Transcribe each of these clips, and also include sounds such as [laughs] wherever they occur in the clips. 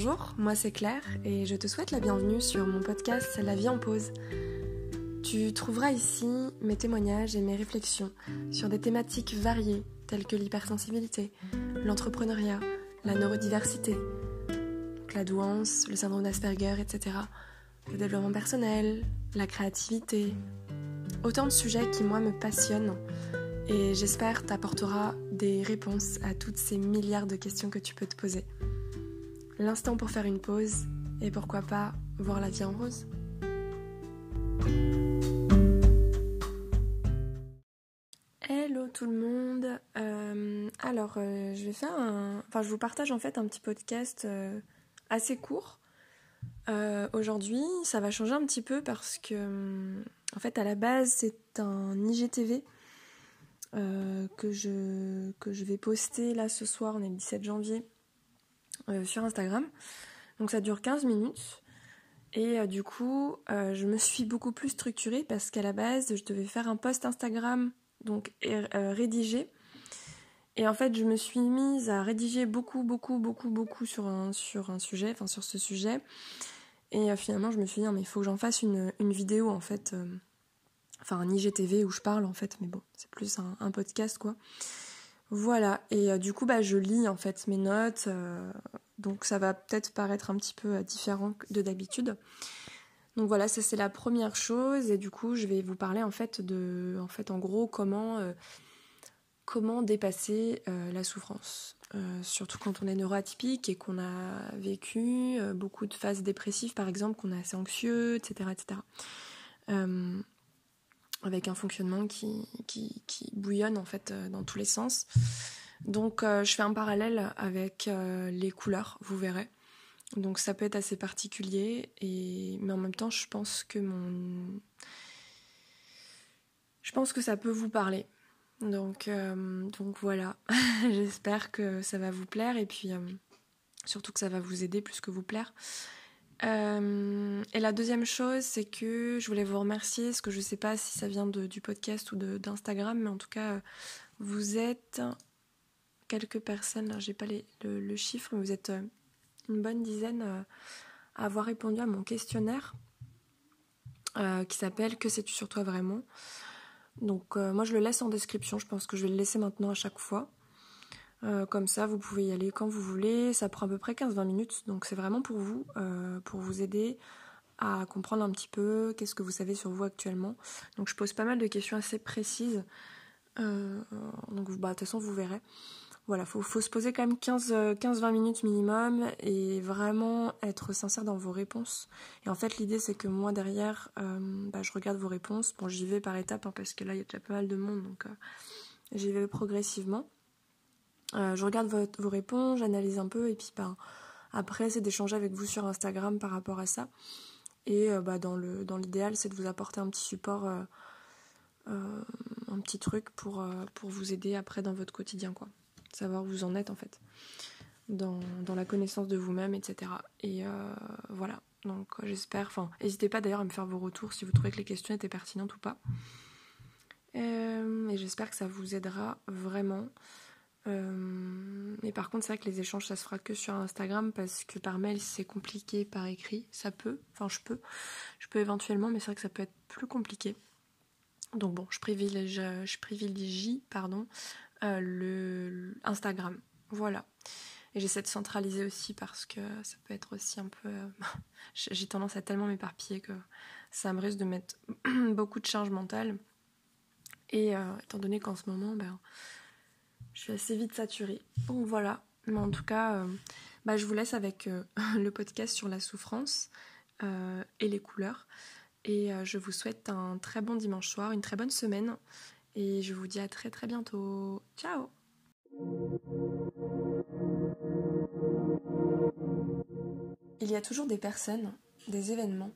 Bonjour, moi c'est Claire et je te souhaite la bienvenue sur mon podcast La vie en pause. Tu trouveras ici mes témoignages et mes réflexions sur des thématiques variées telles que l'hypersensibilité, l'entrepreneuriat, la neurodiversité, la douance, le syndrome d'Asperger, etc. Le développement personnel, la créativité. Autant de sujets qui moi me passionnent et j'espère t'apportera des réponses à toutes ces milliards de questions que tu peux te poser. L'instant pour faire une pause et pourquoi pas voir la vie en rose. Hello tout le monde. Euh, alors, euh, je vais faire un. Enfin, je vous partage en fait un petit podcast euh, assez court. Aujourd'hui, ça va changer un petit peu parce que, en fait, à la base, c'est un IGTV que, je, que je vais poster là ce soir. On est le 17 janvier sur Instagram. Donc, ça dure 15 minutes. Et du coup, je me suis beaucoup plus structurée parce qu'à la base, je devais faire un post Instagram donc euh, rédiger. Et en fait, je me suis mise à rédiger beaucoup, beaucoup, beaucoup, beaucoup sur un, sur un sujet, enfin sur ce sujet. Et euh, finalement, je me suis dit, mais il faut que j'en fasse une, vidéo, en fait. Euh, enfin, un IGTV où je parle, en fait. Mais bon, c'est plus un, podcast, quoi. Voilà. Et du coup, bah, je lis, en fait, mes notes. donc, ça va peut-être paraître un petit peu différent de d'habitude. Donc voilà, ça c'est la première chose et du coup je vais vous parler en fait de, en fait en gros comment, euh, comment dépasser euh, la souffrance. Euh, surtout quand on est neuroatypique et qu'on a vécu beaucoup de phases dépressives par exemple, qu'on est assez anxieux, etc. etc. avec un fonctionnement qui, qui, bouillonne en fait dans tous les sens. Donc je fais un parallèle avec les couleurs, vous verrez. Donc ça peut être assez particulier, et... mais en même temps, je pense que mon. Je pense que ça peut vous parler. Donc, euh, donc voilà, [laughs] j'espère que ça va vous plaire et puis euh, surtout que ça va vous aider plus que vous plaire. Euh, et la deuxième chose, c'est que je voulais vous remercier, parce que je ne sais pas si ça vient du podcast ou d'Instagram, mais en tout cas, vous êtes quelques personnes, j'ai pas le, le, chiffre, mais vous êtes une bonne dizaine euh, à avoir répondu à mon questionnaire euh, qui s'appelle Que sais-tu sur toi vraiment? Donc euh, moi je le laisse en description, je pense que je vais le laisser maintenant à chaque fois. Comme ça, vous pouvez y aller quand vous voulez. Ça prend à peu près 15-20 minutes, donc c'est vraiment pour vous, pour vous aider à comprendre un petit peu qu'est-ce que vous savez sur vous actuellement. Donc je pose pas mal de questions assez précises. donc bah, de toute façon, vous verrez voilà, faut, faut se poser quand même 15-20 minutes minimum et vraiment être sincère dans vos réponses. Et en fait, l'idée, c'est que moi, derrière, euh, bah, je regarde vos réponses. Bon, j'y vais par étapes, hein, parce que là, il y a déjà pas mal de monde, donc euh, j'y vais progressivement. Euh, je regarde vos réponses, j'analyse un peu, et puis bah, après, c'est d'échanger avec vous sur Instagram par rapport à ça. Et bah, dans l'idéal, c'est de vous apporter un petit support, un petit truc pour, pour vous aider après dans votre quotidien, quoi savoir où vous en êtes en fait, dans, la connaissance de vous-même, etc. Et euh, voilà, donc j'espère, enfin, n'hésitez pas d'ailleurs à me faire vos retours si vous trouvez que les questions étaient pertinentes ou pas. Euh, et j'espère que ça vous aidera vraiment. Euh, mais par contre, c'est vrai que les échanges, ça se fera que sur Instagram parce que par mail, c'est compliqué, par écrit, ça peut, enfin, je peux, je peux éventuellement, mais c'est vrai que ça peut être plus compliqué. Donc bon, je privilégie, je privilégie pardon, euh, le Instagram. Voilà. Et j'essaie de centraliser aussi parce que ça peut être aussi un peu. Euh, [laughs] j'ai tendance à tellement m'éparpiller que ça me risque de mettre [clears throat] beaucoup de charge mentale. Et étant donné qu'en ce moment, ben, je suis assez vite saturée. Donc voilà. Mais en tout cas, bah, je vous laisse avec [laughs] le podcast sur la souffrance et les couleurs. Et je vous souhaite un très bon dimanche soir, une très bonne semaine. Et je vous dis à très très bientôt. Ciao Il y a toujours des personnes, des événements,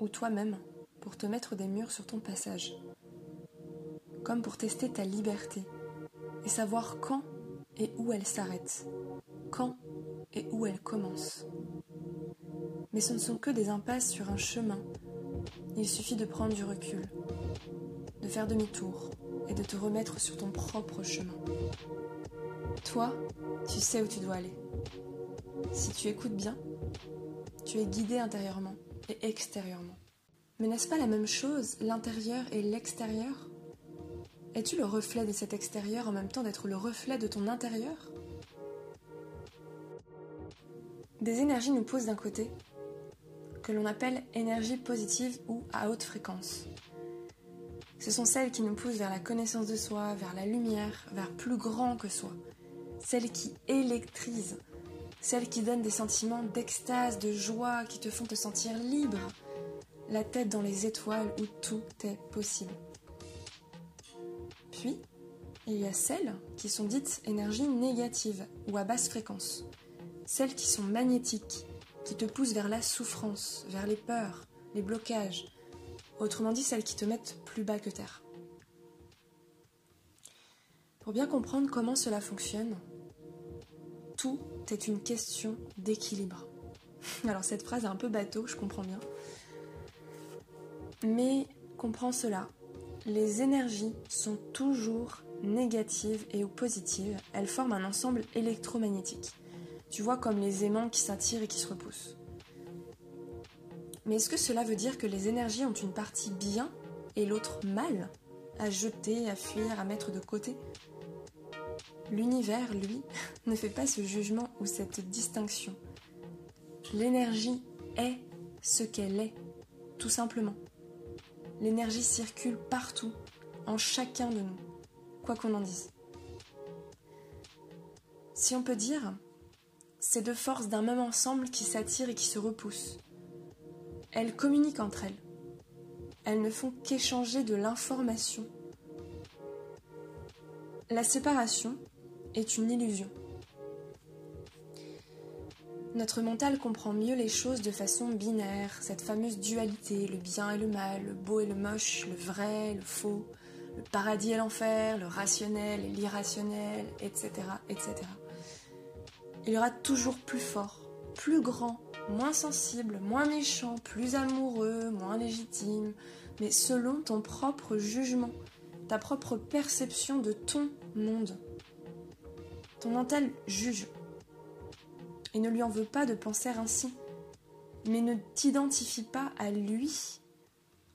ou toi-même, pour te mettre des murs sur ton passage. Comme pour tester ta liberté et savoir quand et où elle s'arrête, quand et où elle commence. Mais ce ne sont que des impasses sur un chemin. Il suffit de prendre du recul de faire demi-tour et de te remettre sur ton propre chemin. Toi, tu sais où tu dois aller. si tu écoutes bien, tu es guidé intérieurement et extérieurement. Mais n'est-ce pas la même chose, l'intérieur et l'extérieur? Es-tu le reflet de cet extérieur en même temps d'être le reflet de ton intérieur? Des énergies nous posent d'un côté, que l'on appelle énergie positive ou à haute fréquence. Ce sont celles qui nous poussent vers la connaissance de soi, vers la lumière, vers plus grand que soi. Celles qui électrisent, celles qui donnent des sentiments d'extase, de joie, qui te font te sentir libre, la tête dans les étoiles où tout est possible. Puis, il y a celles qui sont dites énergies négatives ou à basse fréquence, celles qui sont magnétiques, qui te poussent vers la souffrance, vers les peurs, les blocages, autrement dit celles qui te mettent plus bas que terre. Pour bien comprendre comment cela fonctionne, tout est une question d'équilibre. [laughs] Alors cette phrase est un peu bateau, je comprends bien. Mais comprends cela, les énergies sont toujours négatives et ou positives, elles forment un ensemble électromagnétique. Tu vois comme les aimants qui s'attirent et qui se repoussent. Mais est-ce que cela veut dire que les énergies ont une partie bien et l'autre mal à jeter, à fuir, à mettre de côté? L'univers, lui, [laughs] ne fait pas ce jugement ou cette distinction. L'énergie est ce qu'elle est, tout simplement. L'énergie circule partout, en chacun de nous, quoi qu'on en dise. Si on peut dire, c'est deux forces d'un même ensemble qui s'attirent et qui se repoussent. Elles communiquent entre elles. Elles ne font qu'échanger de l'information. La séparation, est une illusion. Notre mental comprend mieux les choses de façon binaire, cette fameuse dualité, le bien et le mal, le beau et le moche, le vrai, le faux, le paradis et l'enfer, le rationnel et l'irrationnel, etc., etc. Il y aura toujours plus fort, plus grand, moins sensible, moins méchant, plus amoureux, moins légitime, mais selon ton propre jugement, ta propre perception de ton monde. Ton mental juge et ne lui en veut pas de penser ainsi, mais ne t'identifie pas à lui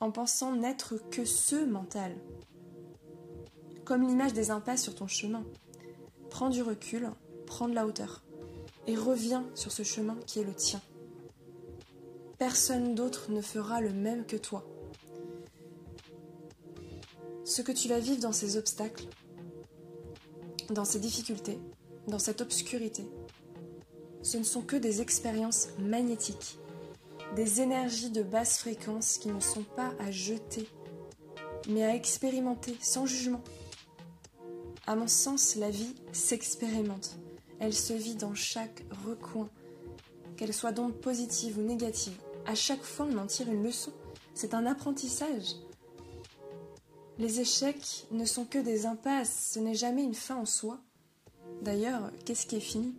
en pensant n'être que ce mental. Comme l'image des impasses sur ton chemin. Prends du recul, prends de la hauteur et reviens sur ce chemin qui est le tien. Personne d'autre ne fera le même que toi. Ce que tu vas vivre dans ces obstacles, dans ces difficultés, dans cette obscurité, ce ne sont que des expériences magnétiques, des énergies de basse fréquence qui ne sont pas à jeter, mais à expérimenter sans jugement. À mon sens, la vie s'expérimente. Elle se vit dans chaque recoin, qu'elle soit donc positive ou négative. À chaque fois, on en tire une leçon. C'est un apprentissage. Les échecs ne sont que des impasses, ce n'est jamais une fin en soi. D'ailleurs, qu'est-ce qui est fini?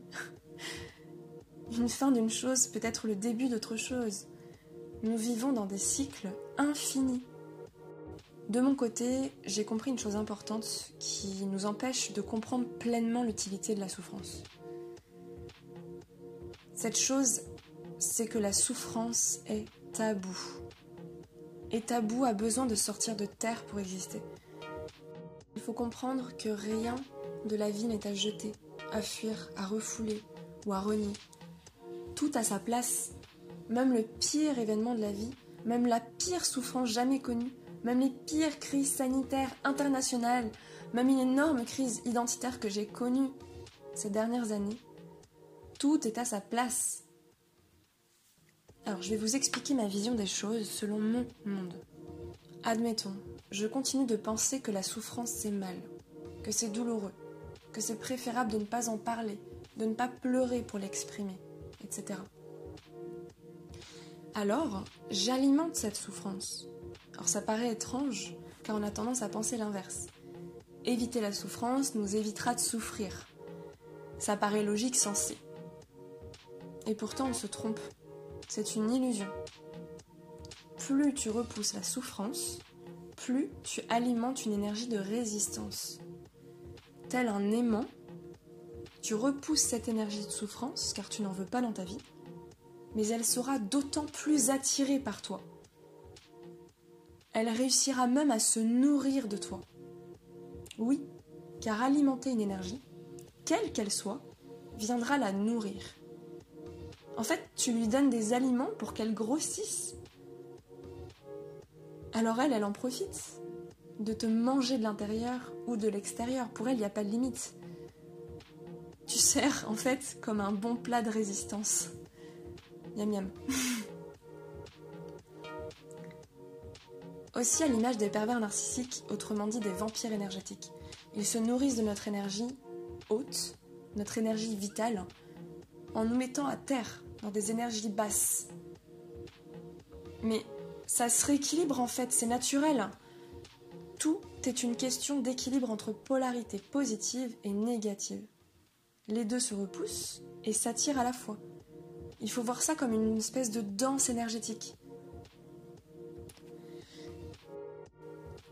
Une fin d'une chose peut être le début d'autre chose. Nous vivons dans des cycles infinis. De mon côté, j'ai compris une chose importante qui nous empêche de comprendre pleinement l'utilité de la souffrance. Cette chose, c'est que la souffrance est tabou. Et tabou a besoin de sortir de terre pour exister. Il faut comprendre que rien de la vie n'est à jeter, à fuir, à refouler ou à renier. Tout a sa place. Même le pire événement de la vie, même la pire souffrance jamais connue, même les pires crises sanitaires internationales, même une énorme crise identitaire que j'ai connue ces dernières années, tout est à sa place. Alors je vais vous expliquer ma vision des choses selon mon monde. Admettons, je continue de penser que la souffrance c'est mal, que c'est douloureux, que c'est préférable de ne pas en parler, de ne pas pleurer pour l'exprimer, Alors, j'alimente cette souffrance. Alors ça paraît étrange, car on a tendance à penser l'inverse. Éviter la souffrance nous évitera de souffrir. Ça paraît logique, sensé. Et pourtant on se trompe. C'est une illusion. Plus tu repousses la souffrance, plus tu alimentes une énergie de résistance tel un aimant tu repousses cette énergie de souffrance car tu n'en veux pas dans ta vie, mais elle sera d'autant plus attirée par toi. Elle réussira même à se nourrir de toi. Oui, car alimenter une énergie, quelle qu'elle soit, viendra la nourrir. En fait, tu lui donnes des aliments pour qu'elle grossisse. Alors elle, elle en profite de te manger de l'intérieur ou de l'extérieur. Pour elle, il n'y a pas de limite. Tu sers en fait comme un bon plat de résistance. Miam miam. [laughs] Aussi à l'image des pervers narcissiques, autrement dit des vampires énergétiques. Ils se nourrissent de notre énergie haute, notre énergie vitale, en nous mettant à terre dans des énergies basses. Mais ça se rééquilibre en fait, c'est naturel. Tout est une question d'équilibre entre polarité positive et négative. Les deux se repoussent et s'attirent à la fois. Il faut voir ça comme une espèce de danse énergétique.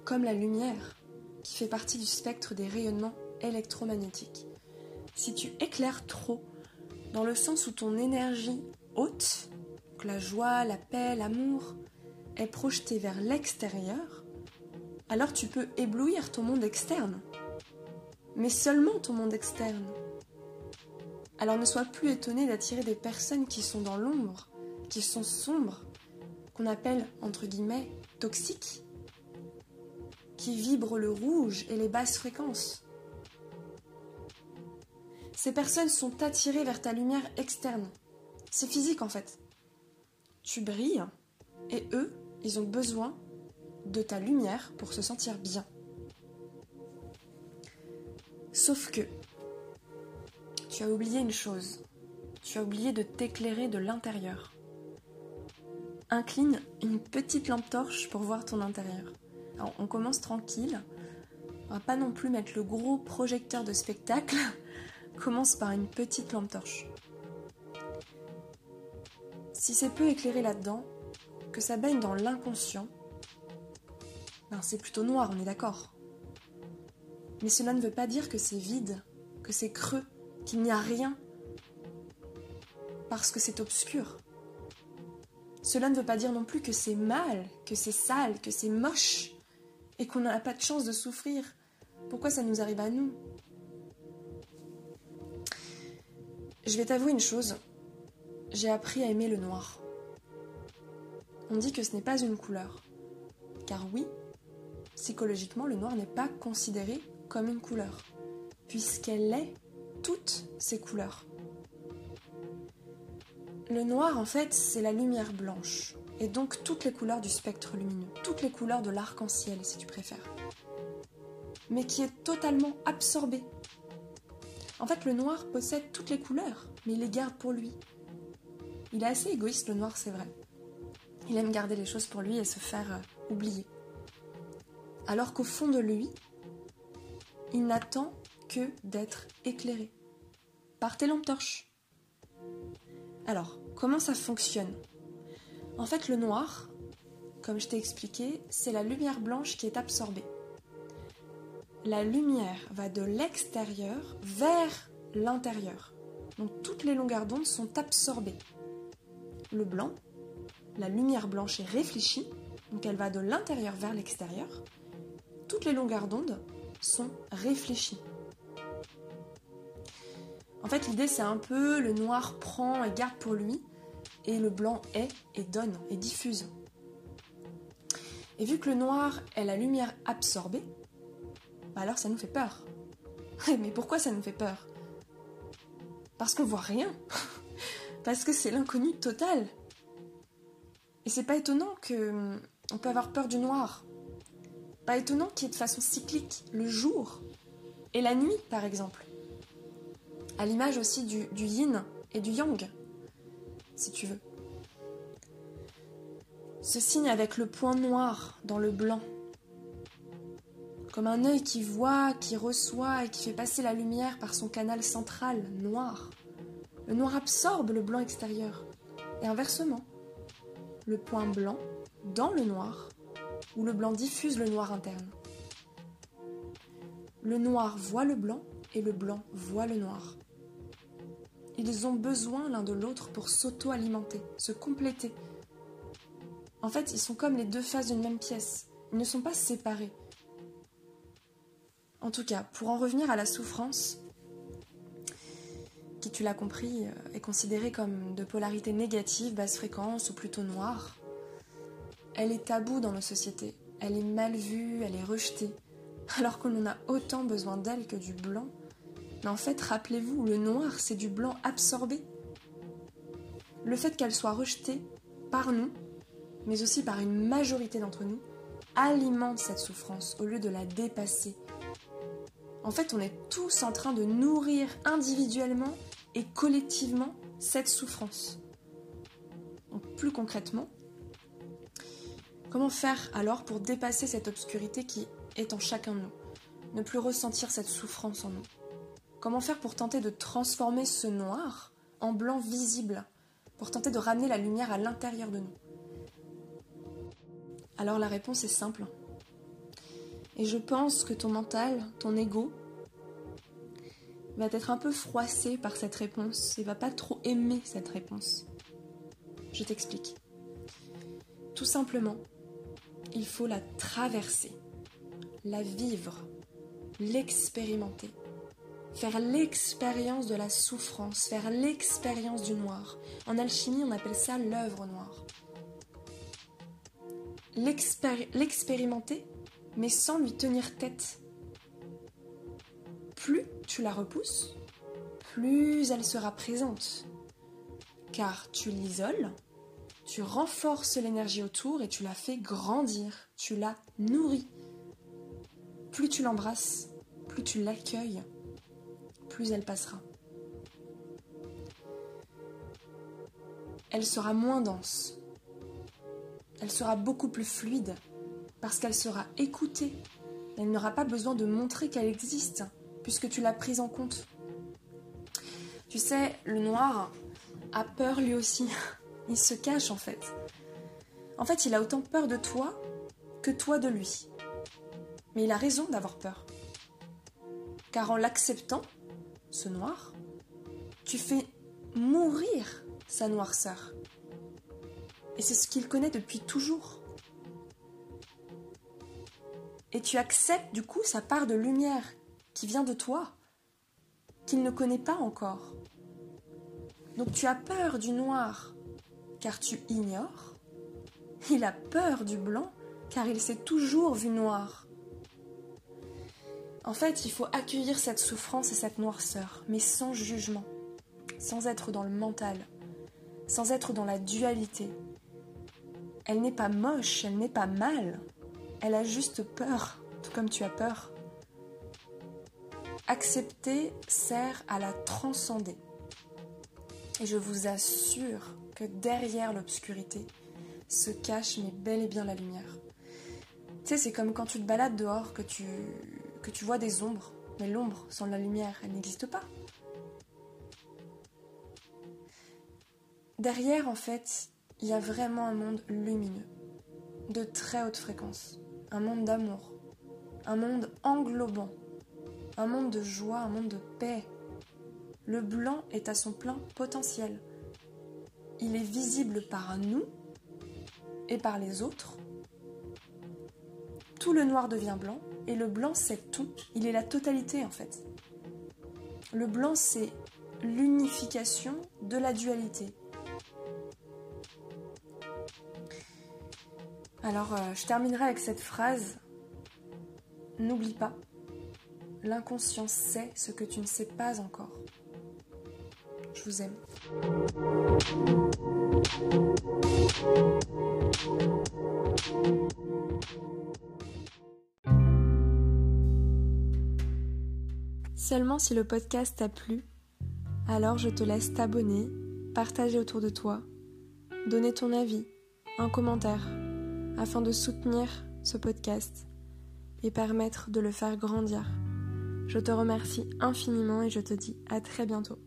Comme la lumière, qui fait partie du spectre des rayonnements électromagnétiques. Si tu éclaires trop, dans le sens où ton énergie haute, donc la joie, la paix, l'amour, est projetée vers l'extérieur, alors tu peux éblouir ton monde externe. Mais seulement ton monde externe. Alors ne sois plus étonné d'attirer des personnes qui sont dans l'ombre, qui sont sombres, qu'on appelle entre guillemets toxiques, qui vibrent le rouge et les basses fréquences. Ces personnes sont attirées vers ta lumière externe. C'est physique en fait. Tu brilles et eux, ils ont besoin de ta lumière pour se sentir bien. Sauf que tu as oublié une chose. Tu as oublié de t'éclairer de l'intérieur. Incline une petite lampe torche pour voir ton intérieur. Alors, on commence tranquille. On va pas non plus mettre le gros projecteur de spectacle. [laughs] commence par une petite lampe torche. Si c'est peu éclairé là-dedans, que ça baigne dans l'inconscient, ben c'est plutôt noir, on est d'accord. Mais cela ne veut pas dire que c'est vide, que c'est creux, qu'il n'y a rien parce que c'est obscur. Cela ne veut pas dire non plus que c'est mal, que c'est sale, que c'est moche et qu'on n'a pas de chance de souffrir. Pourquoi ça nous arrive à nous? Je vais t'avouer une chose, j'ai appris à aimer le noir. On dit que ce n'est pas une couleur. Car oui, psychologiquement, le noir n'est pas considéré comme une couleur, puisqu'elle est toutes ces couleurs. Le noir, en fait, c'est la lumière blanche, et donc toutes les couleurs du spectre lumineux, toutes les couleurs de l'arc-en-ciel, si tu préfères, mais qui est totalement absorbé. En fait, le noir possède toutes les couleurs, mais il les garde pour lui. Il est assez égoïste, le noir, c'est vrai. Il aime garder les choses pour lui et se faire euh, oublier. Alors qu'au fond de lui, il n'attend que d'être éclairé par tes lampes torches. Alors, comment ça fonctionne? En fait, le noir, comme je t'ai expliqué, c'est la lumière blanche qui est absorbée. La lumière va de l'extérieur vers l'intérieur. Donc toutes les longueurs d'onde sont absorbées. Le blanc, la lumière blanche est réfléchie, donc elle va de l'intérieur vers l'extérieur. Toutes les longueurs d'onde sont réfléchies. En fait, l'idée, c'est un peu le noir prend et garde pour lui, et le blanc est et donne et diffuse. Et vu que le noir est la lumière absorbée, bah alors ça nous fait peur. [laughs] Mais pourquoi ça nous fait peur? Parce qu'on voit rien. [laughs] Parce que c'est l'inconnu total. Et c'est pas étonnant que on peut avoir peur du noir. Pas étonnant qu'il y ait de façon cyclique le jour et la nuit, par exemple à l'image aussi du, yin et du yang, si tu veux. Ce signe avec le point noir dans le blanc, comme un œil qui voit, qui reçoit et qui fait passer la lumière par son canal central noir. Le noir absorbe le blanc extérieur, et inversement, le point blanc dans le noir, où le blanc diffuse le noir interne. Le noir voit le blanc et le blanc voit le noir. Ils ont besoin l'un de l'autre pour s'auto-alimenter, se compléter. En fait, ils sont comme les deux faces d'une même pièce. Ils ne sont pas séparés. En tout cas, pour en revenir à la souffrance, qui, tu l'as compris, euh, est considérée comme de polarité négative, basse fréquence ou plutôt noire, elle est taboue dans nos sociétés. Elle est mal vue, elle est rejetée, alors qu'on en a autant besoin d'elle que du blanc. Mais en fait, rappelez-vous, le noir, c'est du blanc absorbé. Le fait qu'elle soit rejetée par nous, mais aussi par une majorité d'entre nous, alimente cette souffrance au lieu de la dépasser. En fait, on est tous en train de nourrir individuellement et collectivement cette souffrance. Donc, plus concrètement, comment faire alors pour dépasser cette obscurité qui est en chacun de nous? Ne plus ressentir cette souffrance en nous Comment faire pour tenter de transformer ce noir en blanc visible Pour tenter de ramener la lumière à l'intérieur de nous? Alors la réponse est simple. Et je pense que ton mental, ton ego, va être un peu froissé par cette réponse et va pas trop aimer cette réponse. Je t'explique. Tout simplement, il faut la traverser, la vivre, l'expérimenter faire l'expérience de la souffrance, faire l'expérience du noir. En alchimie, on appelle ça l'œuvre noire. L'expérimenter, mais sans lui tenir tête. Plus tu la repousses, plus elle sera présente. Car tu l'isoles, tu renforces l'énergie autour et tu la fais grandir, tu la nourris. Plus tu l'embrasses, plus tu l'accueilles, plus elle passera. Elle sera moins dense. Elle sera beaucoup plus fluide parce qu'elle sera écoutée. Elle n'aura pas besoin de montrer qu'elle existe puisque tu l'as prise en compte. Tu sais, le noir a peur lui aussi. [laughs] Il se cache en fait. En fait, il a autant peur de toi que toi de lui. Mais il a raison d'avoir peur. Car en l'acceptant, ce noir, tu fais mourir sa noirceur. Et c'est ce qu'il connaît depuis toujours. Et tu acceptes du coup sa part de lumière qui vient de toi, qu'il ne connaît pas encore. Donc tu as peur du noir car tu ignores. Il a peur du blanc car il s'est toujours vu noir. En fait, il faut accueillir cette souffrance et cette noirceur, mais sans jugement, sans être dans le mental, sans être dans la dualité. Elle n'est pas moche, elle n'est pas mal, elle a juste peur, tout comme tu as peur. Accepter sert à la transcender. Et je vous assure que derrière l'obscurité se cache mais bel et bien la lumière. Tu sais, c'est comme quand tu te balades dehors, que tu que tu vois des ombres, mais l'ombre sans la lumière, elle n'existe pas. Derrière, en fait, il y a vraiment un monde lumineux, de très haute fréquence, un monde d'amour, un monde englobant, un monde de joie, un monde de paix. Le blanc est à son plein potentiel. Il est visible par nous et par les autres. Tout le noir devient blanc et le blanc, c'est tout. Il est la totalité, en fait. Le blanc, c'est l'unification de la dualité. Alors, euh, je terminerai avec cette phrase. N'oublie pas, l'inconscient sait ce que tu ne sais pas encore. Je vous aime. Seulement si le podcast t'a plu, alors je te laisse t'abonner, partager autour de toi, donner ton avis, un commentaire, afin de soutenir ce podcast et permettre de le faire grandir. Je te remercie infiniment et je te dis à très bientôt.